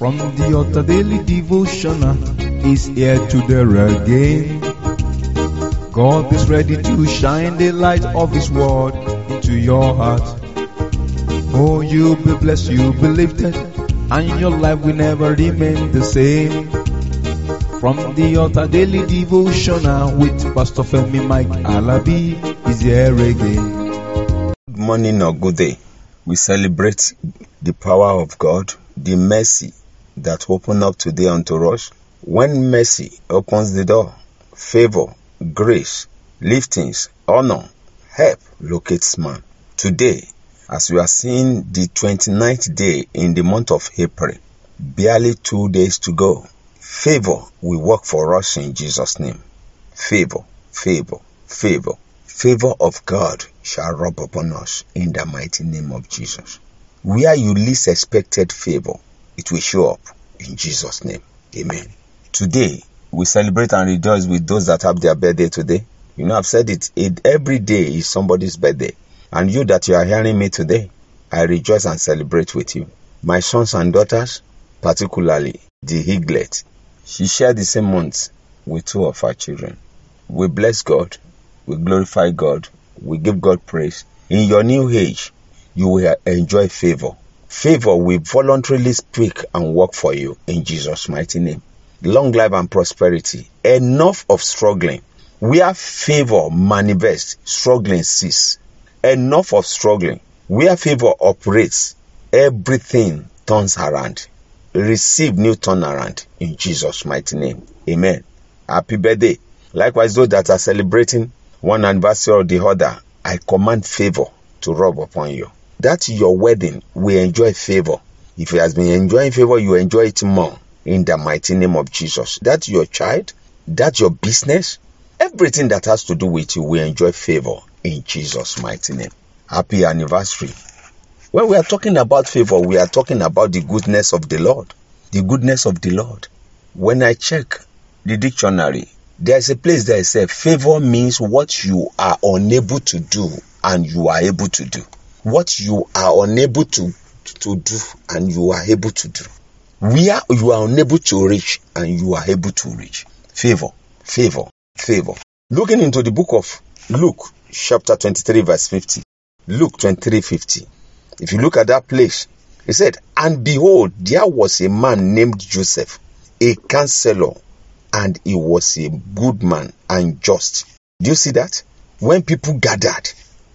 From the altar daily devotional is here to there again. God is ready to shine the light of His word into your heart. Oh, you'll be blessed, you'll be lifted, and your life will never remain the same. From the altar daily devotional with Pastor Femi Mike Alabi is here again. Good morning or good day. We celebrate the power of God, the mercy that opened up today unto us. When mercy opens the door, favor, grace, liftings, honor, help locates man. Today, as we are seeing the 29th day in the month of April, barely two days to go, favor will work for us in Jesus' name. Favor, favor, favor, favor of God shall rub upon us in the mighty name of Jesus. Where you least expected favor, it will show up in Jesus' name. Amen. Today, we celebrate and rejoice with those that have their birthday today. You know, I've said it, it every day is somebody's birthday. And you that you are hearing me today, I rejoice and celebrate with you. My sons and daughters, particularly the Higlet, she shared the same month with two of her children. We bless God, we glorify God, we give God praise. In your new age, you will enjoy favor. Favor will voluntarily speak and work for you in Jesus' mighty name. Long life and prosperity. Enough of struggling. Where favor manifests, struggling cease. Enough of struggling. Where favor operates, everything turns around. Receive new turnaround in Jesus' mighty name. Amen. Happy birthday. Likewise, those that are celebrating one anniversary or the other, I command favor to rub upon you. That your wedding will enjoy favor. If it has been enjoying favor, you enjoy it more in the mighty name of Jesus. That your child, that your business, everything that has to do with you will enjoy favor in Jesus' mighty name. Happy anniversary. When we are talking about favor, we are talking about the goodness of the Lord. The goodness of the Lord. When I check the dictionary, there's a place that says favor means what you are unable to do and you are able to do. What you are unable to, to do and you are able to do. Where you are unable to reach and you are able to reach. Favor, favor, favor. Looking into the book of Luke, chapter 23, verse 50. Luke 23, 50. If you look at that place, he said, And behold, there was a man named Joseph, a counselor, and he was a good man and just. Do you see that? When people gathered,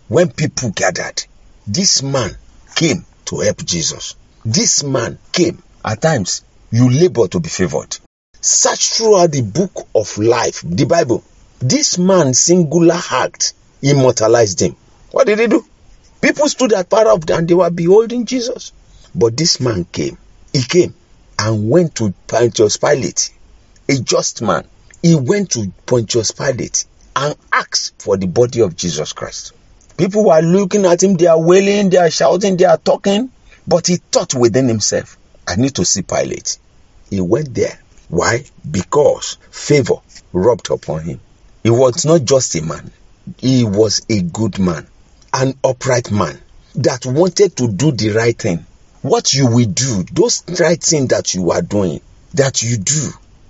when people gathered, this man came to help Jesus. This man came. At times, you labor to be favored. Search throughout the book of life, the Bible. This man singular act immortalized him. What did he do? People stood at part of them and they were beholding Jesus. But this man came. He came and went to Pontius Pilate, a just man. He went to Pontius Pilate and asked for the body of Jesus Christ. People were looking at him, they are wailing, they are shouting, they are talking. But he thought within himself, I need to see Pilate. He went there. Why? Because favor rubbed upon him. He was not just a man, he was a good man, an upright man that wanted to do the right thing. What you will do, those right things that you are doing, that you do,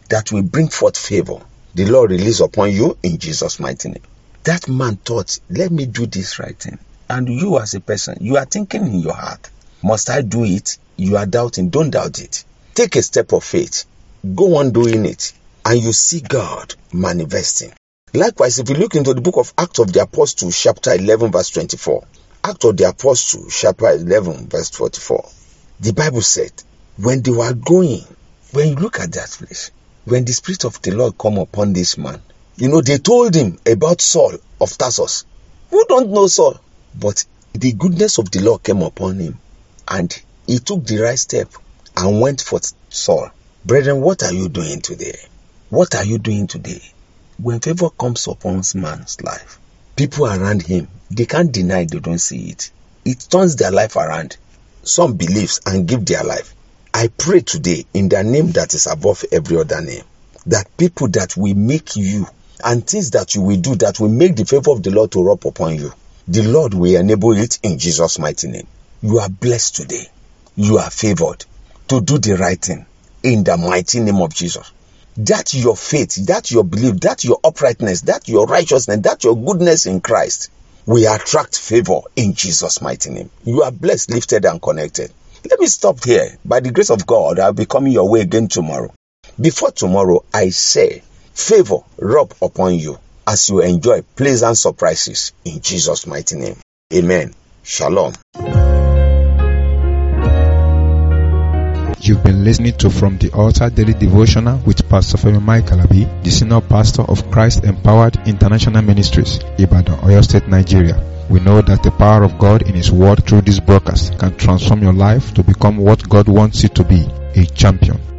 that will bring forth favor, the Lord release upon you in Jesus' mighty name. That man thought, let me do this right thing. And you as a person, you are thinking in your heart, must I do it? You are doubting, don't doubt it. Take a step of faith. Go on doing it. And you see God manifesting. Likewise, if you look into the book of Acts of the Apostles, chapter 11, verse 24, Acts of the Apostles, chapter 11, verse 44, the Bible said, when they were going, when you look at that place, when the Spirit of the Lord come upon this man, you know, they told him about Saul of Tarsus. Who don't know Saul? But the goodness of the Lord came upon him and he took the right step and went for Saul. Brethren, what are you doing today? What are you doing today? When favor comes upon man's life, people around him, they can't deny they don't see it. It turns their life around. Some believes and give their life. I pray today in the name that is above every other name that people that will make you and things that you will do that will make the favor of the Lord to rub upon you, the Lord will enable it in Jesus' mighty name. You are blessed today. You are favored. to do the right thing in the mighty name of Jesus. That your faith, that your belief, that your uprightness, that your righteousness, that your goodness in Christ will attract favor in Jesus' mighty name. You are blessed, lifted, and connected. Let me stop here. By the grace of God, I'll be coming your way again tomorrow. Before tomorrow, I say, favor rub upon you as you enjoy pleasant surprises in Jesus' mighty name. Amen. Shalom. You've been listening to From the Altar Daily Devotional with Pastor Femi Mike Alabi, the Senior Pastor of Christ Empowered International Ministries, Ibadan, Oyo State, Nigeria. We know that the power of God in His Word through this broadcast can transform your life to become what God wants you to be, a champion.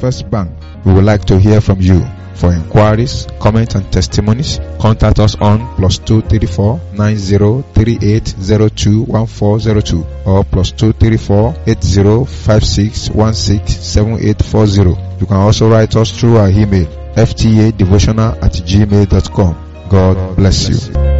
First Bank. We would like to hear from you. For inquiries, comments, and testimonies, contact us on plus 234 9038021402 or plus 234 8056167840. You can also write us through our email fta devotional at gmail.com. God bless you.